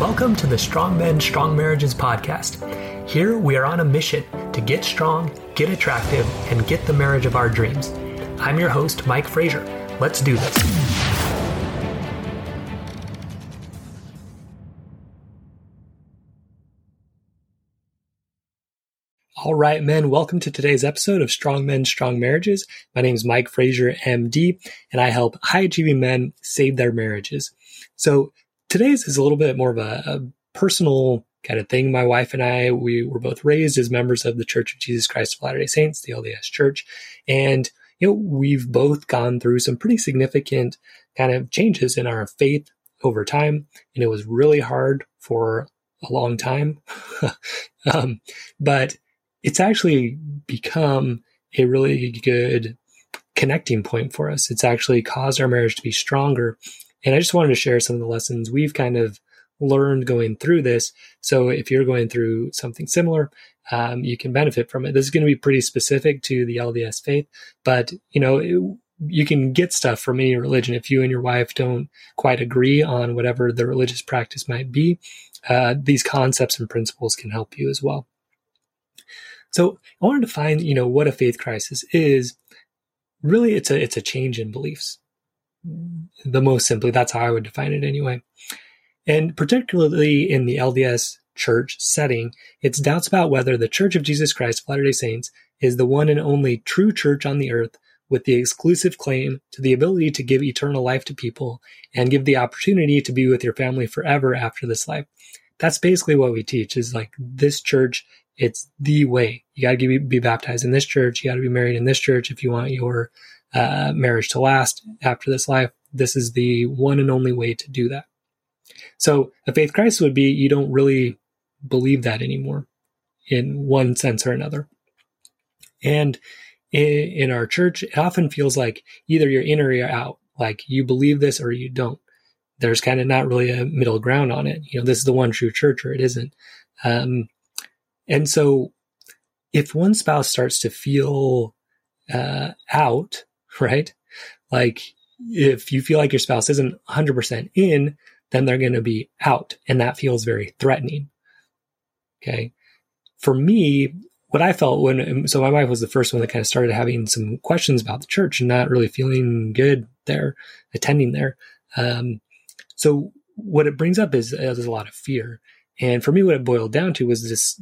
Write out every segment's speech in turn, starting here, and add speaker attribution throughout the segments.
Speaker 1: Welcome to the Strong Men, Strong Marriages podcast. Here we are on a mission to get strong, get attractive, and get the marriage of our dreams. I'm your host, Mike Frazier. Let's do this. All right, men, welcome to today's episode of Strong Men, Strong Marriages. My name is Mike Frazier, MD, and I help high achieving men save their marriages. So today's is a little bit more of a, a personal kind of thing. My wife and I, we were both raised as members of the Church of Jesus Christ of Latter-day Saints, the LDS Church. And, you know, we've both gone through some pretty significant kind of changes in our faith over time. And it was really hard for a long time. um, but it's actually become a really good connecting point for us. It's actually caused our marriage to be stronger and I just wanted to share some of the lessons we've kind of learned going through this. So if you're going through something similar, um, you can benefit from it. This is going to be pretty specific to the LDS faith, but you know, it, you can get stuff from any religion. If you and your wife don't quite agree on whatever the religious practice might be, uh, these concepts and principles can help you as well. So I wanted to find, you know, what a faith crisis is. Really, it's a it's a change in beliefs the most simply. That's how I would define it anyway. And particularly in the LDS church setting, it's doubts about whether the Church of Jesus Christ of Latter-day Saints is the one and only true church on the earth with the exclusive claim to the ability to give eternal life to people and give the opportunity to be with your family forever after this life. That's basically what we teach is like this church, it's the way. You got to be baptized in this church. You got to be married in this church if you want your uh, marriage to last after this life. This is the one and only way to do that. So a faith crisis would be you don't really believe that anymore in one sense or another. And in, in our church, it often feels like either you're in or you're out. Like you believe this or you don't. There's kind of not really a middle ground on it. You know, this is the one true church or it isn't. Um, and so if one spouse starts to feel uh, out, right? Like if you feel like your spouse isn't 100% in, then they're going to be out. And that feels very threatening. Okay. For me, what I felt when, so my wife was the first one that kind of started having some questions about the church and not really feeling good there, attending there. Um, so what it brings up is there's a lot of fear. And for me, what it boiled down to was this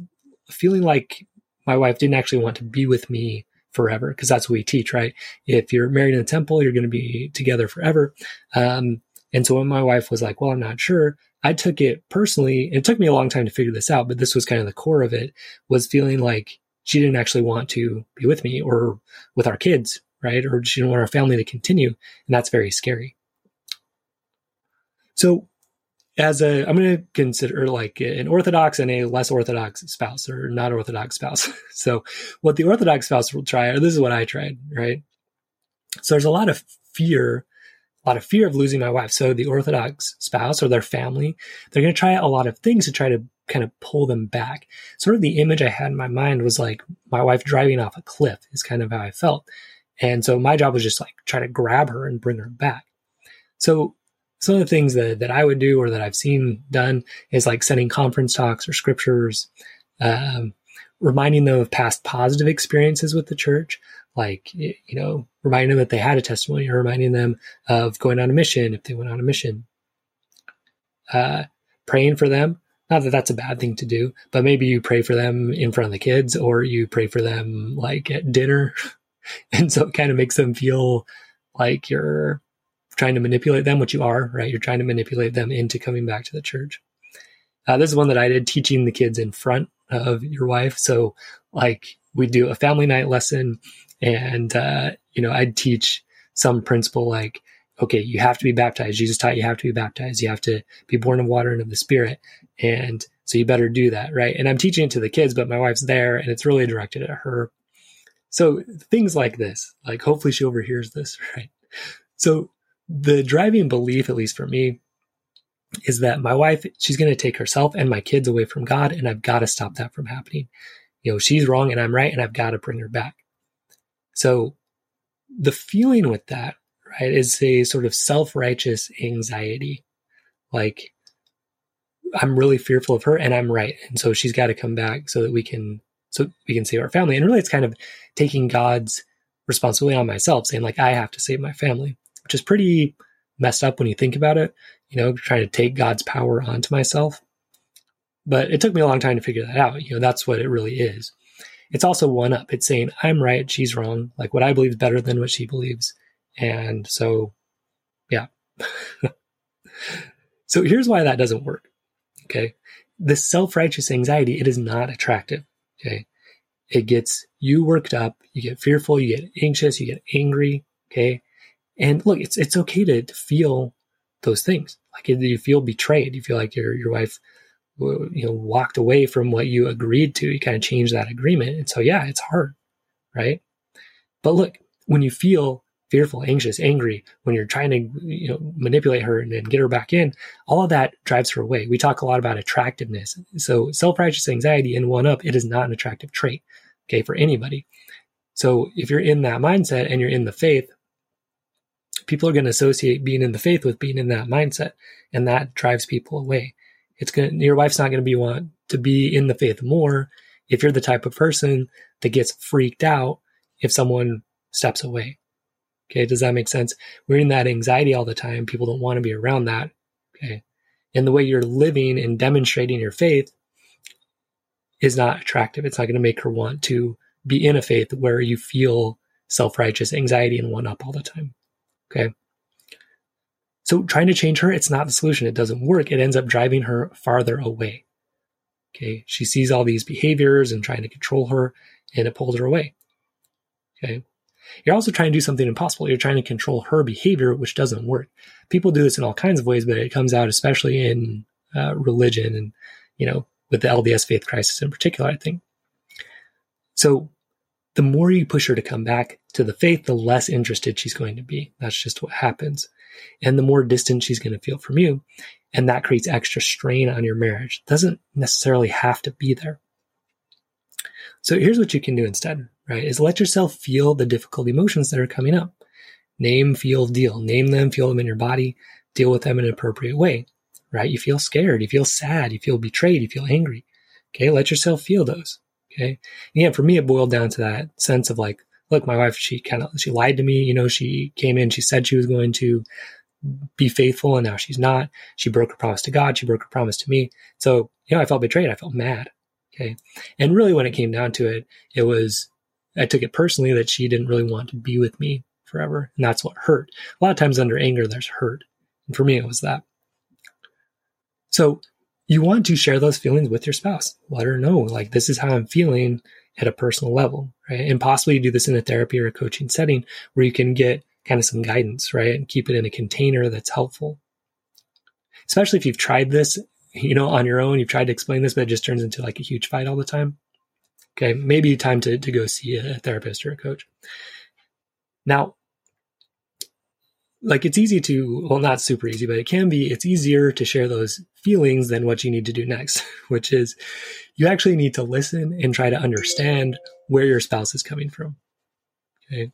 Speaker 1: feeling like my wife didn't actually want to be with me forever because that's what we teach, right? If you're married in a temple, you're going to be together forever. Um, and so when my wife was like, well, I'm not sure, I took it personally. It took me a long time to figure this out, but this was kind of the core of it was feeling like she didn't actually want to be with me or with our kids, right? Or she didn't want our family to continue. And that's very scary. So as a i'm going to consider like an orthodox and a less orthodox spouse or not orthodox spouse. So what the orthodox spouse will try or this is what i tried right? So there's a lot of fear a lot of fear of losing my wife. So the orthodox spouse or their family they're going to try a lot of things to try to kind of pull them back. Sort of the image i had in my mind was like my wife driving off a cliff is kind of how i felt. And so my job was just like try to grab her and bring her back. So some of the things that, that I would do or that I've seen done is like sending conference talks or scriptures, um, reminding them of past positive experiences with the church, like, you know, reminding them that they had a testimony or reminding them of going on a mission if they went on a mission. Uh, praying for them. Not that that's a bad thing to do, but maybe you pray for them in front of the kids or you pray for them like at dinner. and so it kind of makes them feel like you're trying to manipulate them, which you are, right? You're trying to manipulate them into coming back to the church. Uh, this is one that I did teaching the kids in front of your wife. So, like, we do a family night lesson, and uh, you know, I'd teach some principle like, okay, you have to be baptized. Jesus taught you have to be baptized. You have to be born of water and of the Spirit, and so you better do that, right? And I'm teaching it to the kids, but my wife's there, and it's really directed at her. So things like this, like hopefully she overhears this, right? So the driving belief, at least for me, is that my wife, she's going to take herself and my kids away from God, and I've got to stop that from happening. You know, she's wrong and I'm right, and I've got to bring her back. So the feeling with that, right, is a sort of self righteous anxiety. Like, I'm really fearful of her and I'm right. And so she's got to come back so that we can, so we can save our family. And really it's kind of taking God's responsibility on myself, saying like, I have to save my family, which is pretty messed up when you think about it, you know, trying to take God's power onto myself. But it took me a long time to figure that out. You know, that's what it really is. It's also one up. It's saying, I'm right, she's wrong. Like what I believe is better than what she believes. And so, yeah. so here's why that doesn't work. Okay. The self righteous anxiety, it is not attractive. Okay. It gets you worked up. You get fearful. You get anxious. You get angry. Okay. And look, it's, it's okay to, to feel those things. Like you feel betrayed. You feel like your, your wife, uh, you know, walked away from what you agreed to. You kind of change that agreement. And so, yeah, it's hard. Right. But look, when you feel fearful, anxious, angry, when you're trying to you know manipulate her and, and get her back in, all of that drives her away. We talk a lot about attractiveness. So self-righteous anxiety and one up, it is not an attractive trait, okay, for anybody. So if you're in that mindset and you're in the faith, people are going to associate being in the faith with being in that mindset, and that drives people away. It's going your wife's not going to be want to be in the faith more if you're the type of person that gets freaked out if someone steps away. Okay. Does that make sense? We're in that anxiety all the time. People don't want to be around that. Okay. And the way you're living and demonstrating your faith is not attractive. It's not going to make her want to be in a faith where you feel self righteous anxiety and one up all the time. Okay. So trying to change her, it's not the solution. It doesn't work. It ends up driving her farther away. Okay. She sees all these behaviors and trying to control her and it pulls her away. Okay. You're also trying to do something impossible. You're trying to control her behavior, which doesn't work. People do this in all kinds of ways, but it comes out especially in uh, religion and, you know, with the LDS faith crisis in particular, I think. So the more you push her to come back to the faith, the less interested she's going to be. That's just what happens. And the more distant she's going to feel from you. And that creates extra strain on your marriage. It doesn't necessarily have to be there. So here's what you can do instead right? Is let yourself feel the difficult emotions that are coming up. Name, feel, deal. Name them, feel them in your body, deal with them in an appropriate way, right? You feel scared, you feel sad, you feel betrayed, you feel angry. Okay, let yourself feel those. Okay. And yeah, for me, it boiled down to that sense of like, look, my wife, she kind of, she lied to me. You know, she came in, she said she was going to be faithful and now she's not. She broke her promise to God. She broke her promise to me. So, you know, I felt betrayed. I felt mad. Okay. And really when it came down to it, it was I took it personally that she didn't really want to be with me forever. And that's what hurt. A lot of times under anger, there's hurt. And for me, it was that. So you want to share those feelings with your spouse. Let her know, like, this is how I'm feeling at a personal level, right? And possibly do this in a therapy or a coaching setting where you can get kind of some guidance, right? And keep it in a container that's helpful. Especially if you've tried this, you know, on your own, you've tried to explain this, but it just turns into like a huge fight all the time. Okay, maybe time to, to go see a therapist or a coach. Now, like it's easy to, well, not super easy, but it can be, it's easier to share those feelings than what you need to do next, which is you actually need to listen and try to understand where your spouse is coming from. Okay.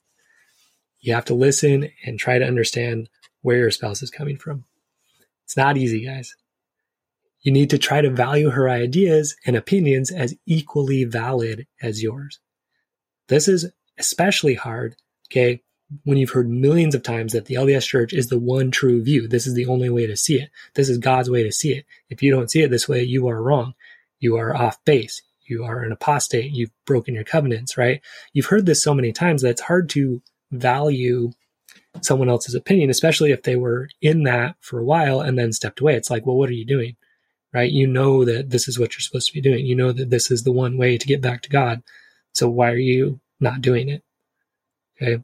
Speaker 1: You have to listen and try to understand where your spouse is coming from. It's not easy, guys. You need to try to value her ideas and opinions as equally valid as yours. This is especially hard, okay, when you've heard millions of times that the LDS church is the one true view. This is the only way to see it. This is God's way to see it. If you don't see it this way, you are wrong. You are off base. You are an apostate. You've broken your covenants, right? You've heard this so many times that it's hard to value someone else's opinion, especially if they were in that for a while and then stepped away. It's like, well, what are you doing? right? You know that this is what you're supposed to be doing. You know that this is the one way to get back to God. So why are you not doing it? Okay.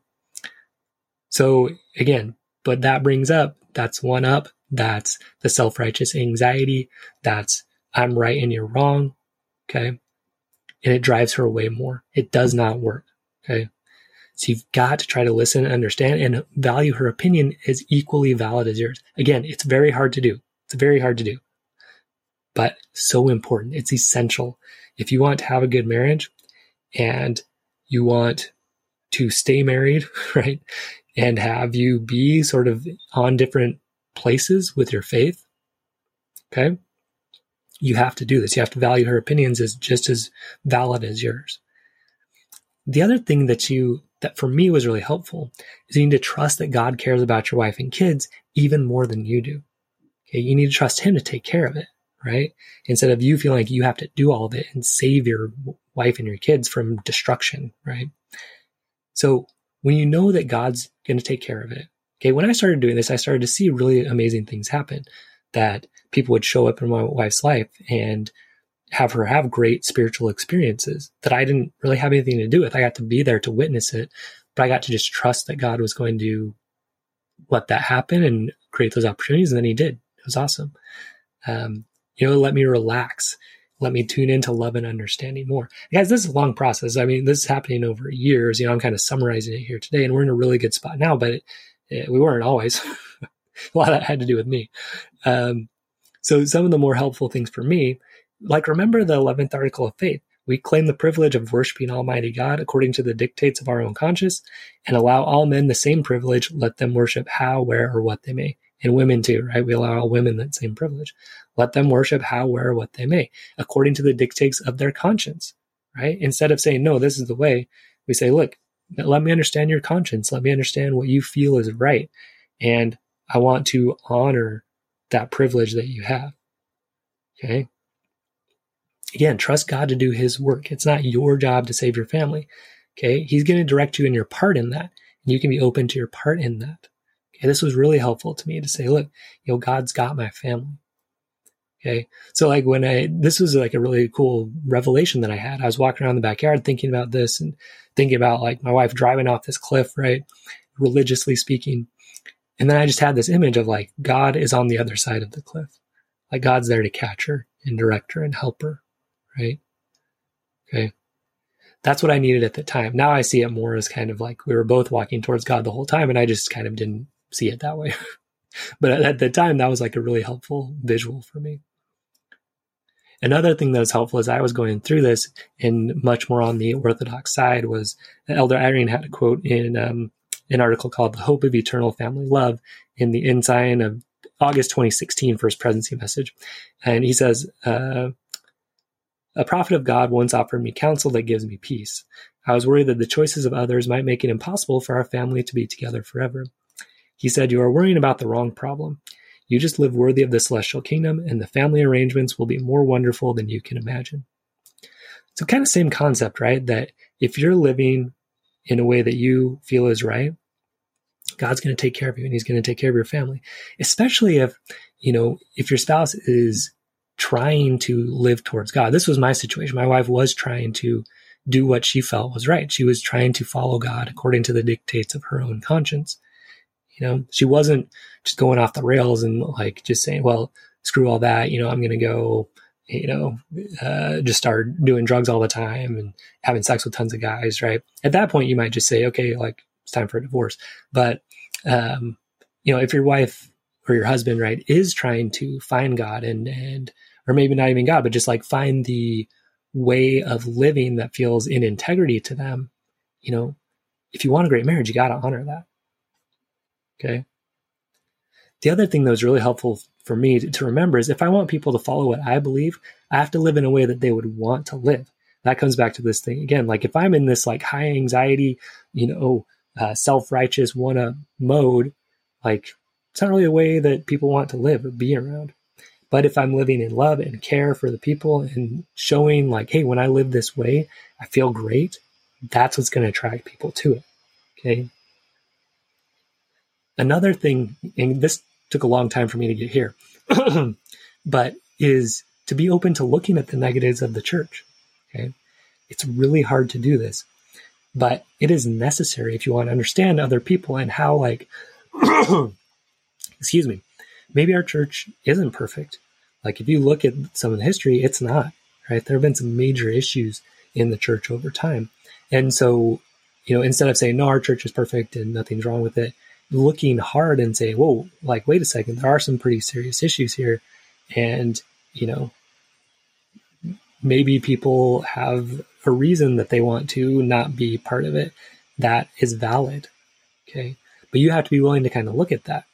Speaker 1: So again, but that brings up that's one up. That's the self righteous anxiety. That's I'm right and you're wrong. Okay. And it drives her away more. It does not work. Okay. So you've got to try to listen and understand and value her opinion as equally valid as yours. Again, it's very hard to do. It's very hard to do but so important. It's essential. If you want to have a good marriage and you want to stay married, right? And have you be sort of on different places with your faith. Okay. You have to do this. You have to value her opinions as just as valid as yours. The other thing that you that for me was really helpful is you need to trust that God cares about your wife and kids even more than you do. Okay, you need to trust him to take care of it, right? Instead of you feeling like you have to do all of it and save your wife and your kids from destruction, right? So when you know that God's going to take care of it, okay, when I started doing this, I started to see really amazing things happen that people would show up in my wife's life and have her have great spiritual experiences that I didn't really have anything to do with. I got to be there to witness it, but I got to just trust that God was going to let that happen and create those opportunities. And then he did. It was awesome. Um, you know, let me relax let me tune into love and understanding more. Guys, this is a long process. I mean, this is happening over years. You know, I'm kind of summarizing it here today, and we're in a really good spot now, but it, it, we weren't always. a lot of that had to do with me. Um, so, some of the more helpful things for me, like remember the 11th article of faith. We claim the privilege of worshiping Almighty God according to the dictates of our own conscience and allow all men the same privilege, let them worship how, where, or what they may and women too, right? We allow all women that same privilege. Let them worship how, where, what they may, according to the dictates of their conscience, right? Instead of saying, no, this is the way, we say, look, let me understand your conscience. Let me understand what you feel is right. And I want to honor that privilege that you have. Okay. Again, trust God to do his work. It's not your job to save your family. Okay. He's going to direct you in your part in that. And you can be open to your part in that. Okay, this was really helpful to me to say, look, you know, God's got my family. Okay. So like when I, this was like a really cool revelation that I had. I was walking around the backyard thinking about this and thinking about like my wife driving off this cliff, right? Religiously speaking. And then I just had this image of like God is on the other side of the cliff. Like God's there to catch her and direct her and help her. Right. Okay. That's what I needed at the time. Now I see it more as kind of like we were both walking towards God the whole time and I just kind of didn't see it that way. but at the time, that was like a really helpful visual for me. Another thing that was helpful as I was going through this, and much more on the Orthodox side, was Elder Eyring had a quote in um, an article called "The Hope of Eternal Family Love" in the Ensign of August 2016 for his presidency message, and he says, uh, "A prophet of God once offered me counsel that gives me peace. I was worried that the choices of others might make it impossible for our family to be together forever. He said, You are worrying about the wrong problem. You just live worthy of the celestial kingdom, and the family arrangements will be more wonderful than you can imagine. So, kind of same concept, right? That if you're living in a way that you feel is right, God's going to take care of you and he's going to take care of your family. Especially if, you know, if your spouse is trying to live towards God. This was my situation. My wife was trying to do what she felt was right. She was trying to follow God according to the dictates of her own conscience. You know, she wasn't just going off the rails and like just saying, well, screw all that. You know, I'm going to go, you know, uh, just start doing drugs all the time and having sex with tons of guys. Right. At that point, you might just say, okay, like it's time for a divorce. But, um, you know, if your wife or your husband, right, is trying to find God and, and, or maybe not even God, but just like find the way of living that feels in integrity to them, you know, if you want a great marriage, you got to honor that. Okay. The other thing that was really helpful for me to, to, remember is if I want people to follow what I believe, I have to live in a way that they would want to live. That comes back to this thing again. Like if I'm in this like high anxiety, you know, uh, self righteous wanna mode, like it's not really a way that people want to live or be around. But if I'm living in love and care for the people and showing like, hey, when I live this way, I feel great, that's what's going to attract people to it. Okay. Another thing, and this took a long time for me to get here, but is to be open to looking at the negatives of the church. Okay. It's really hard to do this, but it is necessary if you want to understand other people and how, like, excuse me, maybe our church isn't perfect. Like, if you look at some of the history, it's not, right? There have been some major issues in the church over time. And so, you know, instead of saying, no, our church is perfect and nothing's wrong with it, looking hard and say, whoa, like, wait a second, there are some pretty serious issues here. And, you know, maybe people have a reason that they want to not be part of it that is valid. Okay. But you have to be willing to kind of look at that,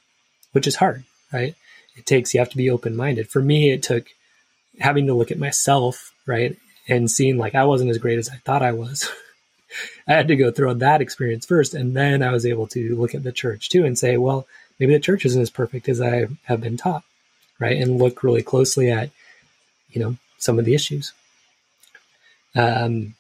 Speaker 1: which is hard, right? It takes, you have to be open minded. For me, it took having to look at myself, right? And seeing like I wasn't as great as I thought I was. I had to go through that experience first. And then I was able to look at the church too and say, well, maybe the church isn't as perfect as I have been taught, right? And look really closely at, you know, some of the issues. Um,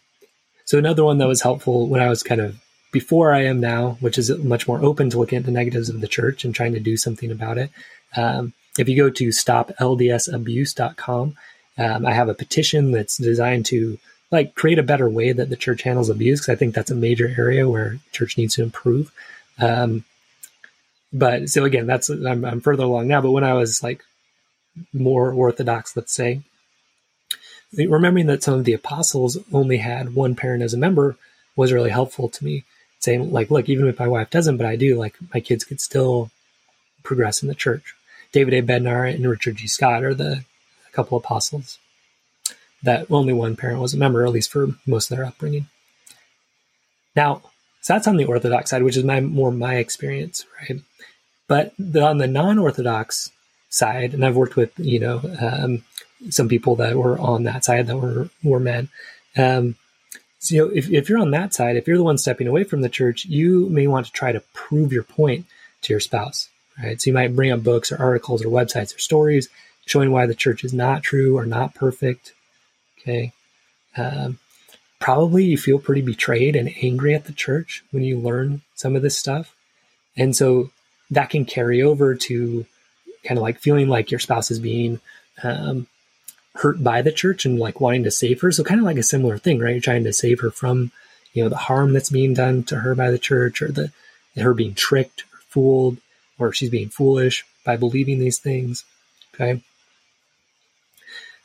Speaker 1: so another one that was helpful when I was kind of before I am now, which is much more open to looking at the negatives of the church and trying to do something about it. Um, if you go to stopldsabuse.com, um, I have a petition that's designed to like create a better way that the church handles abuse because I think that's a major area where church needs to improve. Um, but so again, that's I'm, I'm further along now. But when I was like more orthodox, let's say, remembering that some of the apostles only had one parent as a member was really helpful to me. Saying like, look, even if my wife doesn't, but I do, like my kids could still progress in the church. David A. Bednar and Richard G. Scott are the couple apostles that only one parent was a member, at least for most of their upbringing. Now, so that's on the Orthodox side, which is my more my experience, right? But the, on the non-Orthodox side, and I've worked with you know um, some people that were on that side that were were men. Um, so, you know, if, if you're on that side, if you're the one stepping away from the church, you may want to try to prove your point to your spouse, right? So you might bring up books or articles or websites or stories showing why the church is not true or not perfect. Okay. Um, probably you feel pretty betrayed and angry at the church when you learn some of this stuff. And so that can carry over to kind of like feeling like your spouse is being um, hurt by the church and like wanting to save her. So kind of like a similar thing, right? You're trying to save her from, you know, the harm that's being done to her by the church or the her being tricked or fooled or she's being foolish by believing these things. Okay.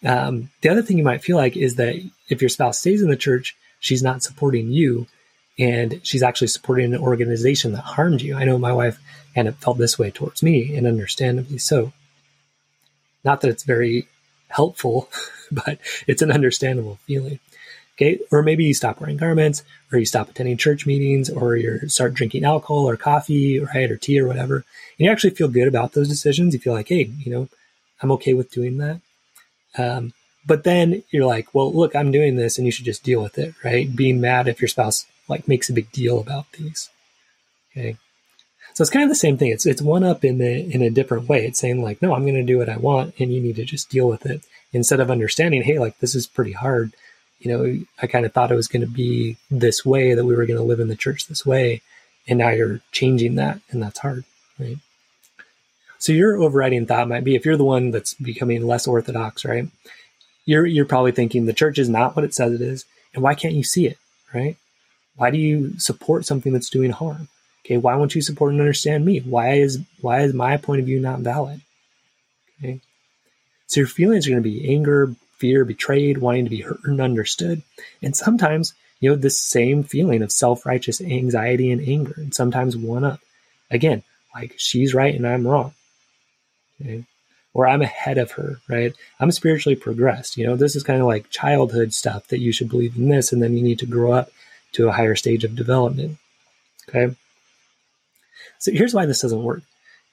Speaker 1: Um, the other thing you might feel like is that if your spouse stays in the church, she's not supporting you and she's actually supporting an organization that harmed you. I know my wife kind of felt this way towards me and understandably so. Not that it's very helpful, but it's an understandable feeling. Okay. Or maybe you stop wearing garments or you stop attending church meetings or you start drinking alcohol or coffee, right? Or tea or whatever. And you actually feel good about those decisions. You feel like, hey, you know, I'm okay with doing that. Um, but then you're like, well, look, I'm doing this and you should just deal with it, right? Being mad if your spouse like makes a big deal about these. Okay. So it's kind of the same thing. It's it's one up in the in a different way. It's saying like, no, I'm going to do what I want, and you need to just deal with it instead of understanding, hey, like this is pretty hard. You know, I kind of thought it was going to be this way that we were going to live in the church this way, and now you're changing that, and that's hard, right? So your overriding thought might be if you're the one that's becoming less orthodox, right? You're you're probably thinking the church is not what it says it is, and why can't you see it, right? Why do you support something that's doing harm? Okay, why won't you support and understand me? Why is why is my point of view not valid? Okay. So your feelings are going to be anger, fear, betrayed, wanting to be heard and understood. And sometimes, you know, this same feeling of self-righteous anxiety and anger, and sometimes one up. Again, like she's right and I'm wrong. Okay. Or I'm ahead of her, right? I'm spiritually progressed. You know, this is kind of like childhood stuff that you should believe in this, and then you need to grow up to a higher stage of development. Okay. So here's why this doesn't work.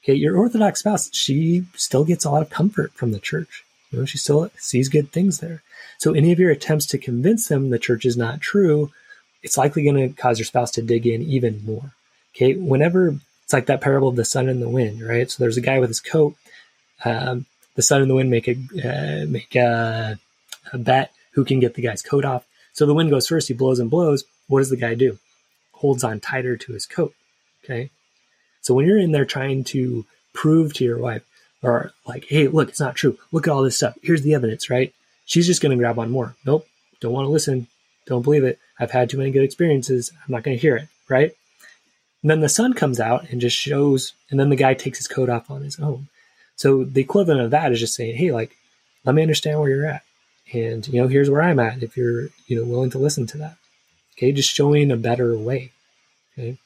Speaker 1: Okay, your Orthodox spouse, she still gets a lot of comfort from the church. You know, she still sees good things there. So any of your attempts to convince them the church is not true, it's likely going to cause your spouse to dig in even more. Okay, whenever it's like that parable of the sun and the wind, right? So there's a guy with his coat. Um, the sun and the wind make a uh, make a, a bet who can get the guy's coat off. So the wind goes first. He blows and blows. What does the guy do? Holds on tighter to his coat. Okay. So when you're in there trying to prove to your wife, or like, hey, look, it's not true. Look at all this stuff. Here's the evidence, right? She's just going to grab on more. Nope, don't want to listen. Don't believe it. I've had too many good experiences. I'm not going to hear it, right? And then the sun comes out and just shows, and then the guy takes his coat off on his own. So the equivalent of that is just saying, hey, like, let me understand where you're at. And, you know, here's where I'm at if you're, you know, willing to listen to that. Okay, just showing a better way. Okay.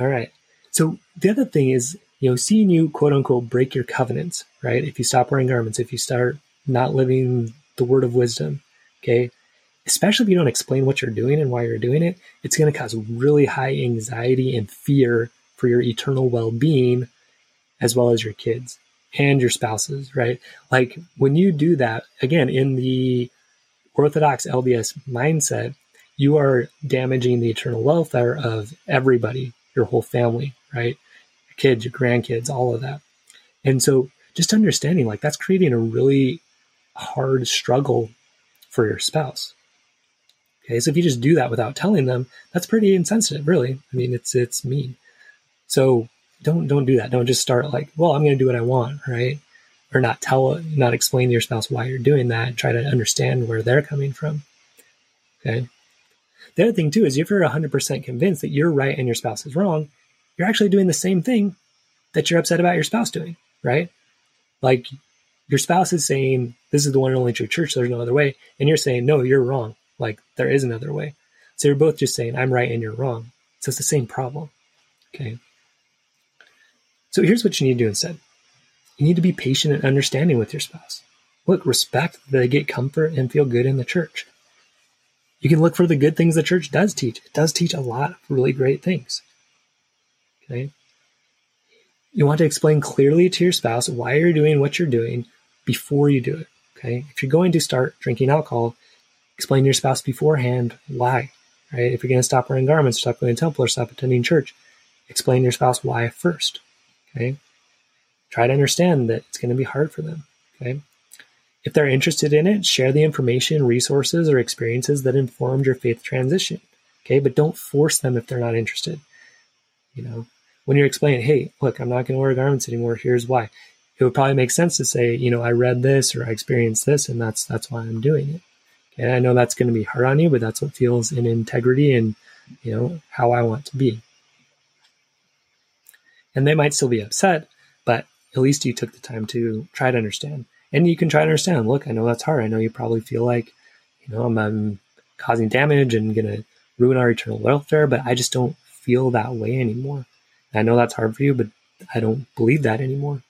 Speaker 1: All right. So the other thing is, you know, seeing you quote unquote break your covenants, right? If you stop wearing garments, if you start not living the word of wisdom, okay, especially if you don't explain what you're doing and why you're doing it, it's going to cause really high anxiety and fear for your eternal well being as well as your kids. and your spouses, right? Like when you do that, again, in the Orthodox LDS mindset, you are damaging the eternal welfare of everybody, your whole family, right? Your kids, your grandkids, all of that. And so just understanding like that's creating a really hard struggle for your spouse. Okay, so if you just do that without telling them, that's pretty insensitive, really. I mean, it's it's mean. So don't don't do that. Don't just start like, well, I'm going to do what I want, right? Or not tell, not explain to your spouse why you're doing that. Try to understand where they're coming from. Okay. The other thing too is if you're 100% convinced that you're right and your spouse is wrong, you're actually doing the same thing that you're upset about your spouse doing, right? Like your spouse is saying, this is the one and only true church, there's no other way. And you're saying, no, you're wrong. Like there is another way. So you're both just saying, I'm right and you're wrong. So it's the same problem. Okay. So here's what you need to do instead you need to be patient and understanding with your spouse. Look, respect that they get comfort and feel good in the church. You can look for the good things the church does teach. It does teach a lot of really great things. Okay. You want to explain clearly to your spouse why you're doing what you're doing before you do it. Okay. If you're going to start drinking alcohol, explain to your spouse beforehand why. Right. If you're going to stop wearing garments, stop going to temple, or stop attending church, explain to your spouse why first. Okay. Try to understand that it's going to be hard for them. Okay. If they're interested in it, share the information, resources, or experiences that informed your faith transition. Okay. But don't force them if they're not interested. You know, when you're explaining, hey, look, I'm not going to wear garments anymore. Here's why. It would probably make sense to say, you know, I read this or I experienced this, and that's that's why I'm doing it. Okay, I know that's going to be hard on you, but that's what feels in integrity and you know how I want to be and they might still be upset, but at least you took the time to try to understand. And you can try to understand. Look, I know that's hard. I know you probably feel like, you know, I'm, I'm causing damage and going to ruin our eternal welfare, but I just don't feel that way anymore. I know that's hard for you, but I don't believe that anymore.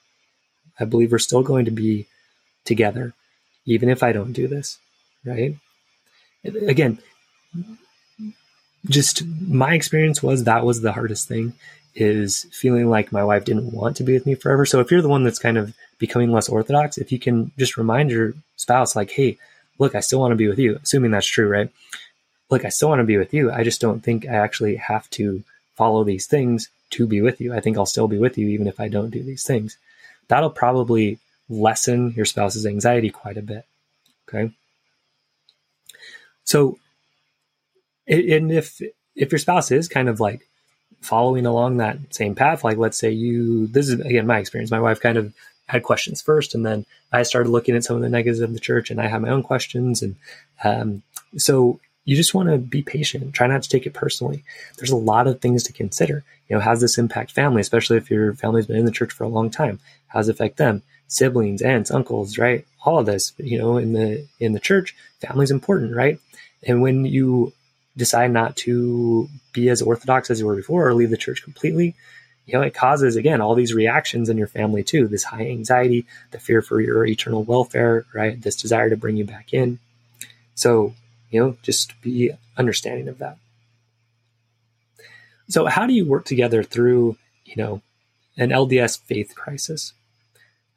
Speaker 1: I believe we're still going to be together, even if I don't do this, right? Again, just my experience was that was the hardest thing is feeling like my wife didn't want to be with me forever. So if you're the one that's kind of becoming less orthodox, if you can just remind your spouse, like, hey, look, I still want to be with you, assuming that's true, right? Look, I still want to be with you. I just don't think I actually have to follow these things to be with you. I think I'll still be with you even if I don't do these things. That'll probably lessen your spouse's anxiety quite a bit. Okay. So, and if if your spouse is kind of like following along that same path, like let's say you, this is again my experience. My wife kind of had questions first, and then I started looking at some of the negatives of the church, and I had my own questions, and um, so you just want to be patient. Try not to take it personally. There's a lot of things to consider. You know, how does this impact family, especially if your family's been in the church for a long time? How does it affect them? Siblings, aunts, uncles, right? All of this, you know, in the in the church, family's important, right? And when you decide not to be as orthodox as you were before or leave the church completely, you know, it causes again all these reactions in your family too. This high anxiety, the fear for your eternal welfare, right? This desire to bring you back in. So, you know, just be understanding of that. So, how do you work together through, you know, an LDS faith crisis?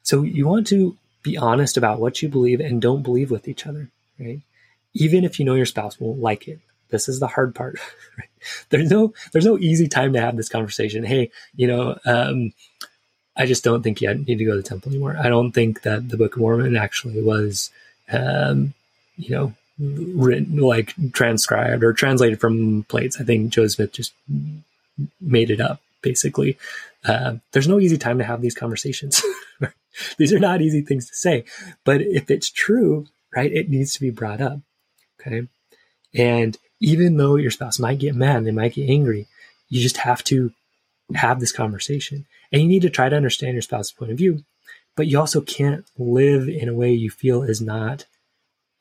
Speaker 1: So, you want to be honest about what you believe and don't believe with each other, right? Even if you know your spouse won't like it, this is the hard part. there's no there's no easy time to have this conversation. Hey, you know, um, I just don't think you need to go to the temple anymore. I don't think that the Book of Mormon actually was, um, you know, written like transcribed or translated from plates. I think Joe Smith just made it up. Basically, uh, there's no easy time to have these conversations. these are not easy things to say, but if it's true, right, it needs to be brought up. Okay, and even though your spouse might get mad, they might get angry, you just have to have this conversation. And you need to try to understand your spouse's point of view, but you also can't live in a way you feel is not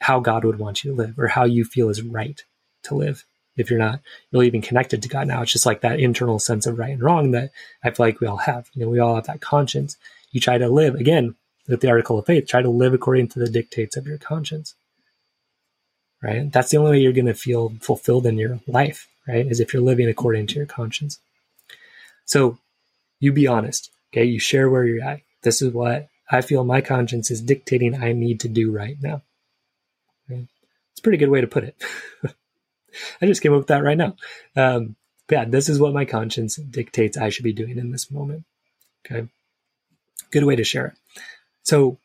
Speaker 1: how God would want you to live or how you feel is right to live. If you're not really even connected to God now, it's just like that internal sense of right and wrong that I feel like we all have. You know, we all have that conscience. You try to live again with the article of faith, try to live according to the dictates of your conscience right? That's the only way you're going to feel fulfilled in your life, right? Is if you're living according to your conscience. So you be honest, okay? You share where you're at. This is what I feel my conscience is dictating I need to do right now. It's a pretty good way to put it. I just came up with that right now. Um, yeah, this is what my conscience dictates I should be doing in this moment. Okay. Good way to share it. So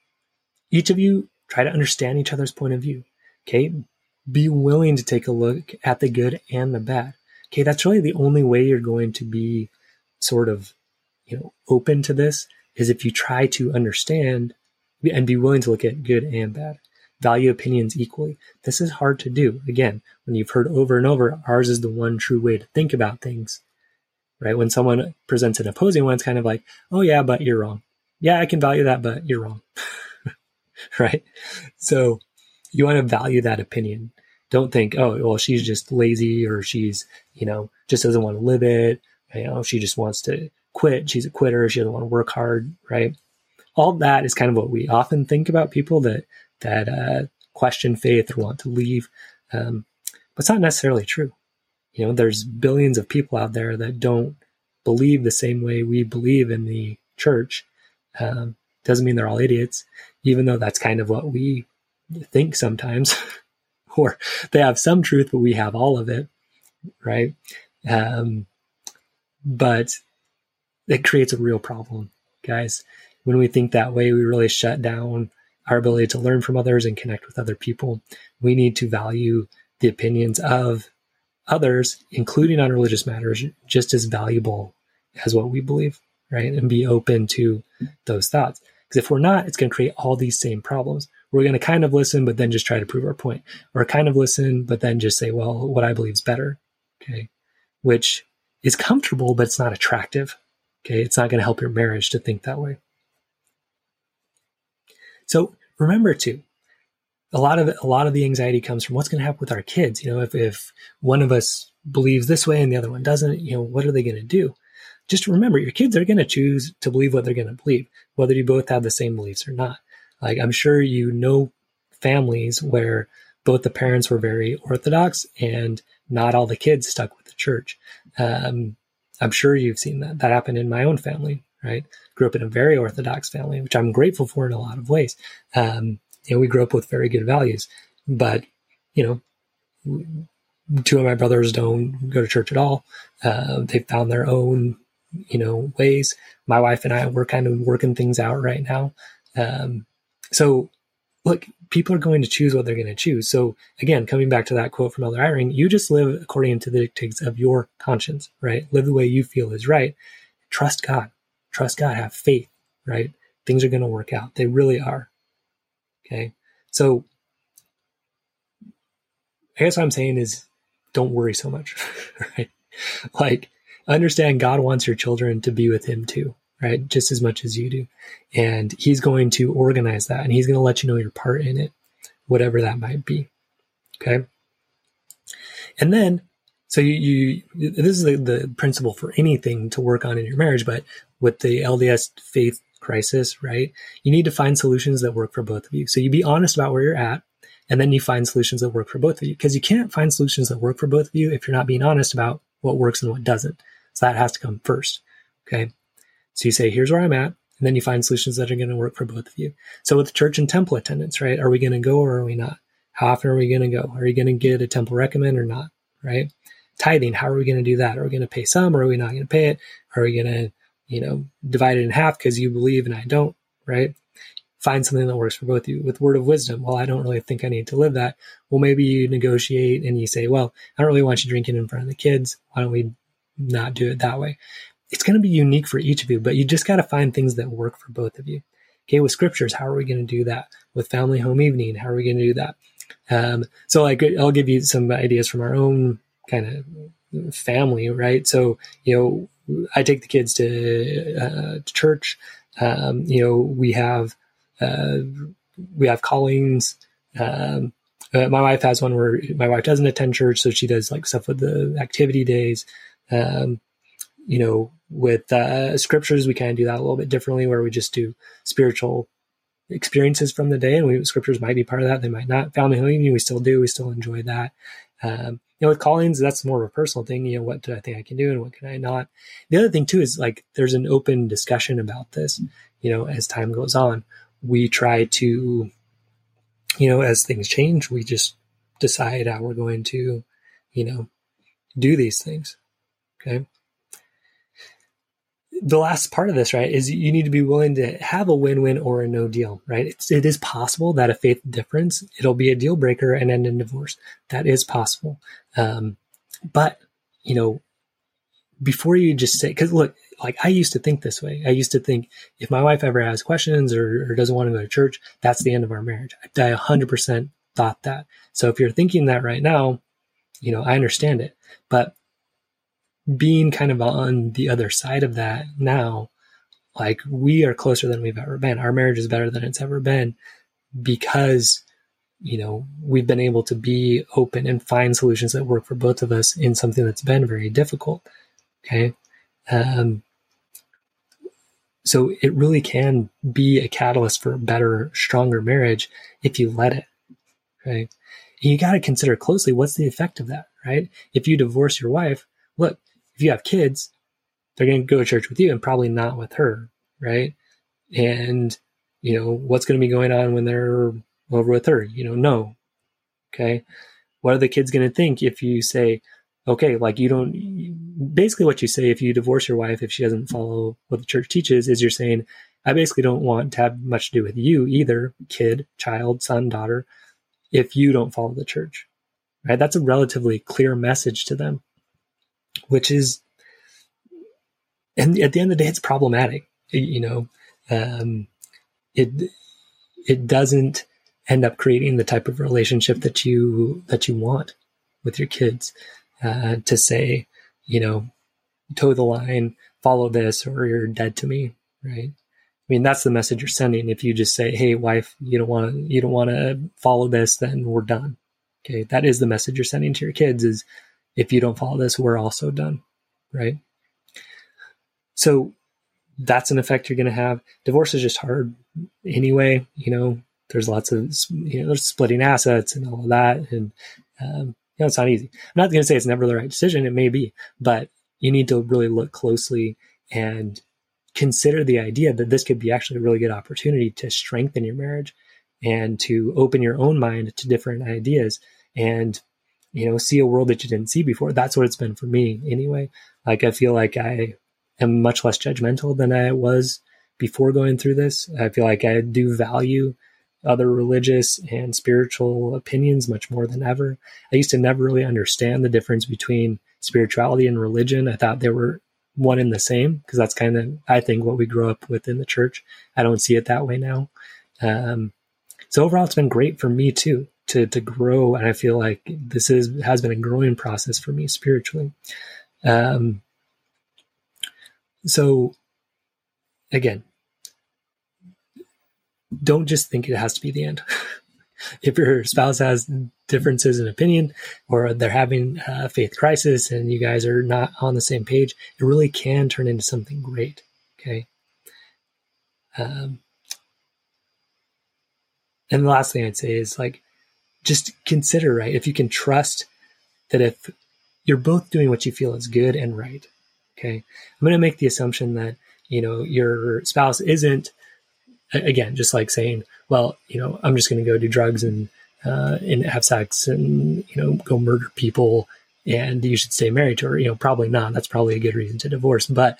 Speaker 1: each of you try to understand each other's point of view. Okay. Be willing to take a look at the good and the bad. Okay. That's really the only way you're going to be sort of, you know, open to this is if you try to understand and be willing to look at good and bad value opinions equally. This is hard to do. Again, when you've heard over and over, ours is the one true way to think about things, right? When someone presents an opposing one, it's kind of like, oh, yeah, but you're wrong. Yeah, I can value that, but you're wrong, right? So you want to value that opinion. Don't think, oh, well, she's just lazy or she's, you know, just doesn't want to live it. You know, she just wants to quit. She's a quitter. She doesn't want to work hard, right? All that is kind of what we often think about people that that uh, question faith or want to leave. Um, but it's not necessarily true. You know, there's billions of people out there that don't believe the same way we believe in the church. Um, doesn't mean they're all idiots, even though that's kind of what we think sometimes. or they have some truth, but we have all of it, right? Um, but it creates a real problem, guys. When we think that way, we really shut down our ability to learn from others and connect with other people. We need to value the opinions of others, including on religious matters, just as valuable as what we believe, right? And be open to those thoughts. Because if we're not, it's going to create all these same problems. We're going to kind of listen, but then just try to prove our point, or kind of listen, but then just say, well, what I believe is better. Okay. Which is comfortable, but it's not attractive. Okay. It's not going to help your marriage to think that way. So remember to a lot of a lot of the anxiety comes from what's going to happen with our kids. You know, if if one of us believes this way and the other one doesn't, you know, what are they going to do? Just remember, your kids are going to choose to believe what they're going to believe, whether you both have the same beliefs or not. Like I'm sure you know families where both the parents were very orthodox and not all the kids stuck with the church. Um, I'm sure you've seen that. That happened in my own family, right? grew up in a very orthodox family, which I'm grateful for in a lot of ways. Um, you know, we grew up with very good values, but you know, two of my brothers don't go to church at all. Uh, they found their own, you know, ways. My wife and I we're kind of working things out right now. Um, so, look, people are going to choose what they're going to choose. So, again, coming back to that quote from Elder Eyring, you just live according to the dictates of your conscience, right? Live the way you feel is right. Trust God trust God, have faith, right? Things are going to work out. They really are. Okay. So I guess what I'm saying is don't worry so much, right? Like understand God wants your children to be with him too, right? Just as much as you do. And he's going to organize that and he's going to let you know your part in it, whatever that might be. Okay. And then so you, you this is the, the principle for anything to work on in your marriage, but with the LDS faith crisis, right? You need to find solutions that work for both of you. So you be honest about where you're at, and then you find solutions that work for both of you. Because you can't find solutions that work for both of you if you're not being honest about what works and what doesn't. So that has to come first. Okay. So you say, here's where I'm at. And then you find solutions that are going to work for both of you. So with church and temple attendance, right? Are we going to go or are we not? How often are we going to go? Are you going to get a temple recommend or not? Right? tithing, how are we going to do that? Are we going to pay some or are we not going to pay it? Are we going to, you know, divide it in half because you believe and I don't, right? Find something that works for both of you. With word of wisdom, well, I don't really think I need to live that. Well, maybe you negotiate and you say, well, I don't really want you drinking in front of the kids. Why don't we not do it that way? It's going to be unique for each of you, but you just got to find things that work for both of you. Okay, with scriptures, how are we going to do that? With family home evening, how are we going to do that? Um, so like, I'll give you some ideas from our own kind of family, right? So, you know, I take the kids to, uh, to church. Um, you know, we have, uh, we have callings. Um, uh, my wife has one where my wife doesn't attend church, so she does like stuff with the activity days. Um, you know, with uh, scriptures, we kind of do that a little bit differently, where we just do spiritual experiences from the day, and we, scriptures might be part of that. They might not. Family healing, we still do. We still enjoy that. Um, you know, with callings, that's more of a personal thing. You know, what do I think I can do and what can I not? The other thing too is like there's an open discussion about this. You know, as time goes on, we try to, you know, as things change, we just decide how we're going to, you know, do these things. Okay. The last part of this, right, is you need to be willing to have a win-win or a no deal, right? It's, it is possible that a faith difference, it'll be a deal breaker and end in divorce. That is possible. Um, but, you know, before you just say, cause look, like I used to think this way. I used to think if my wife ever has questions or, or doesn't want to go to church, that's the end of our marriage. I 100% thought that. So if you're thinking that right now, you know, I understand it. But being kind of on the other side of that now, like we are closer than we've ever been. Our marriage is better than it's ever been because, you know, we've been able to be open and find solutions that work for both of us in something that's been very difficult. Okay. Um, so it really can be a catalyst for a better, stronger marriage if you let it. Okay. And you got to consider closely what's the effect of that, right? If you divorce your wife, look, if you have kids, they're going to go to church with you and probably not with her, right? And, you know, what's going to be going on when they're over with her? You know, no. Okay. What are the kids going to think if you say, okay, like you don't, basically what you say if you divorce your wife, if she doesn't follow what the church teaches, is you're saying, I basically don't want to have much to do with you either, kid, child, son, daughter, if you don't follow the church. Right? That's a relatively clear message to them which is, and at the end of the day, it's problematic. You know, um, it it doesn't end up creating the type of relationship that you that you want with your kids. Uh, to say, you know, toe the line, follow this, or you're dead to me, right? I mean, that's the message you're sending. If you just say, "Hey, wife, you don't want to, you don't want to follow this," then we're done. Okay, that is the message you're sending to your kids: is if you don't follow this, we're also done. Right. So that's an effect you're going to have. Divorce is just hard anyway. You know, there's lots of, you know, there's splitting assets and all of that. And, um, you know, it's not easy. I'm not going to say it's never the right decision. It may be, but you need to really look closely and consider the idea that this could be actually a really good opportunity to strengthen your marriage and to open your own mind to different ideas and you know, see a world that you didn't see before. That's what it's been for me anyway. Like I feel like I am much less judgmental than I was before going through this. I feel like I do value other religious and spiritual opinions much more than ever. I used to never really understand the difference between spirituality and religion. I thought they were one and the same because that's kind of, I think, what we grew up with in the church. I don't see it that way now. Um, so overall, it's been great for me too to to grow. And i feel like this is has been a growing process for me spiritually. Um so again don't just think it has to be the end. If your spouse has differences in opinion or they're having a faith crisis and you guys are not on the same page it really can turn into something great okay? Um, and the last thing i'd say is like just consider, right? If you can trust that if you're both doing what you feel is good and right, okay? I'm going to make the assumption that, you know, your spouse isn't, again, just like saying, well, you know, I'm just going to go do drugs and, uh, and have sex and, you know, go murder people and you should stay married to her. You know, probably not. That's probably a good reason to divorce. But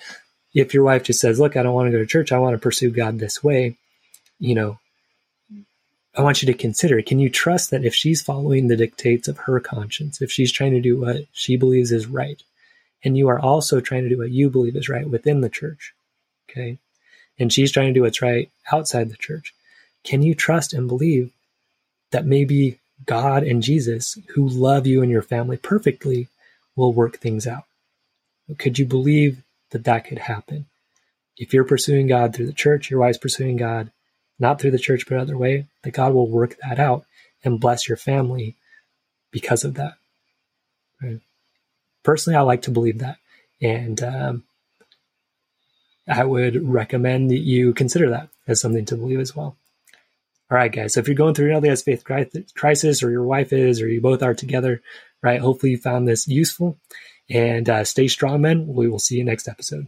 Speaker 1: if your wife just says, look, I don't want to go to church, I want to pursue God this way, you know, I want you to consider can you trust that if she's following the dictates of her conscience, if she's trying to do what she believes is right, and you are also trying to do what you believe is right within the church, okay, and she's trying to do what's right outside the church, can you trust and believe that maybe God and Jesus, who love you and your family perfectly, will work things out? Could you believe that that could happen? If you're pursuing God through the church, your wife's pursuing God not through the church, but other way, that God will work that out and bless your family because of that. Right? Personally, I like to believe that. And um, I would recommend that you consider that as something to believe as well. All right, guys. So if you're going through an LDS faith crisis, or your wife is, or you both are together, right? Hopefully you found this useful. And uh, stay strong, men. We will see you next episode.